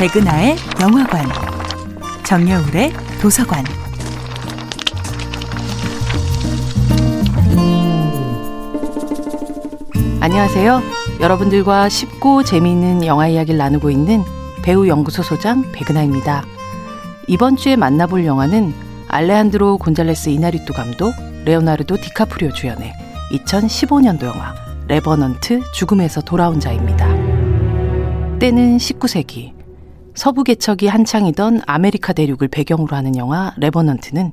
백은하의 영화관, 정여울의 도서관. 안녕하세요. 여러분들과 쉽고 재미있는 영화 이야기를 나누고 있는 배우 연구소 소장 백은하입니다. 이번 주에 만나볼 영화는 알레한드로 곤잘레스 이나리뚜 감독, 레오나르도 디카프리오 주연의 2015년도 영화 레버넌트 죽음에서 돌아온 자입니다. 때는 19세기 서부 개척이 한창이던 아메리카 대륙을 배경으로 하는 영화 레버넌트는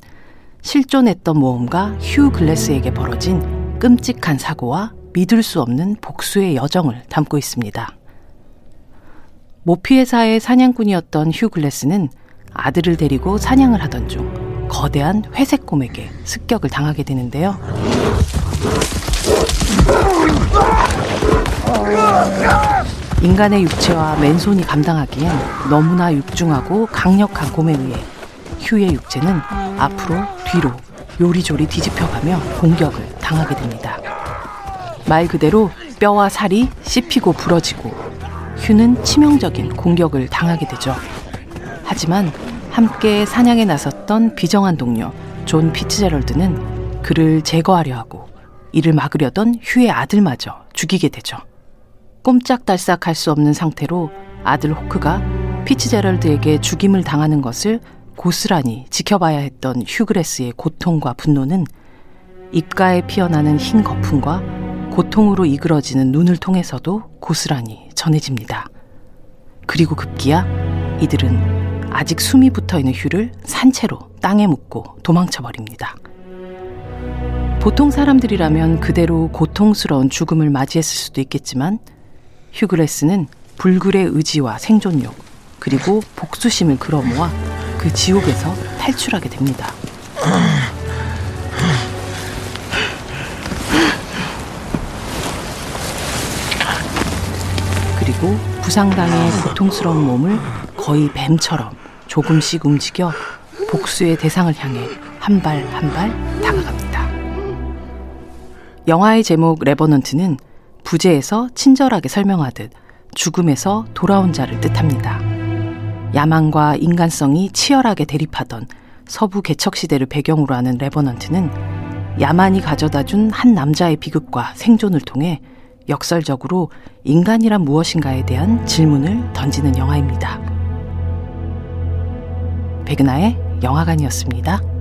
실존했던 모험가 휴 글래스에게 벌어진 끔찍한 사고와 믿을 수 없는 복수의 여정을 담고 있습니다. 모피 회사의 사냥꾼이었던 휴 글래스는 아들을 데리고 사냥을 하던 중 거대한 회색 곰에게 습격을 당하게 되는데요. 인간의 육체와 맨손이 감당하기엔 너무나 육중하고 강력한 곰에 의해 휴의 육체는 앞으로 뒤로 요리조리 뒤집혀가며 공격을 당하게 됩니다. 말 그대로 뼈와 살이 씹히고 부러지고 휴는 치명적인 공격을 당하게 되죠. 하지만 함께 사냥에 나섰던 비정한 동료 존 피츠제럴드는 그를 제거하려 하고 이를 막으려던 휴의 아들마저 죽이게 되죠. 꼼짝달싹 할 수 없는 상태로 아들 호크가 피츠제럴드에게 죽임을 당하는 것을 고스란히 지켜봐야 했던 휴그레스의 고통과 분노는 입가에 피어나는 흰 거품과 고통으로 이그러지는 눈을 통해서도 고스란히 전해집니다. 그리고 급기야 이들은 아직 숨이 붙어 있는 휴를 산채로 땅에 묻고 도망쳐 버립니다. 보통 사람들이라면 그대로 고통스러운 죽음을 맞이했을 수도 있겠지만 휴그레스는 불굴의 의지와 생존력 그리고 복수심을 끌어모아 그 지옥에서 탈출하게 됩니다. 그리고 부상당해 고통스러운 몸을 거의 뱀처럼 조금씩 움직여 복수의 대상을 향해 한 발 한 발 다가갑니다. 영화의 제목 레버넌트는 부제에서 친절하게 설명하듯 죽음에서 돌아온 자를 뜻합니다. 야망과 인간성이 치열하게 대립하던 서부 개척 시대를 배경으로 하는 레버넌트는 야만이 가져다 준 한 남자의 비극과 생존을 통해 역설적으로 인간이란 무엇인가에 대한 질문을 던지는 영화입니다. 백은하의 영화관이었습니다.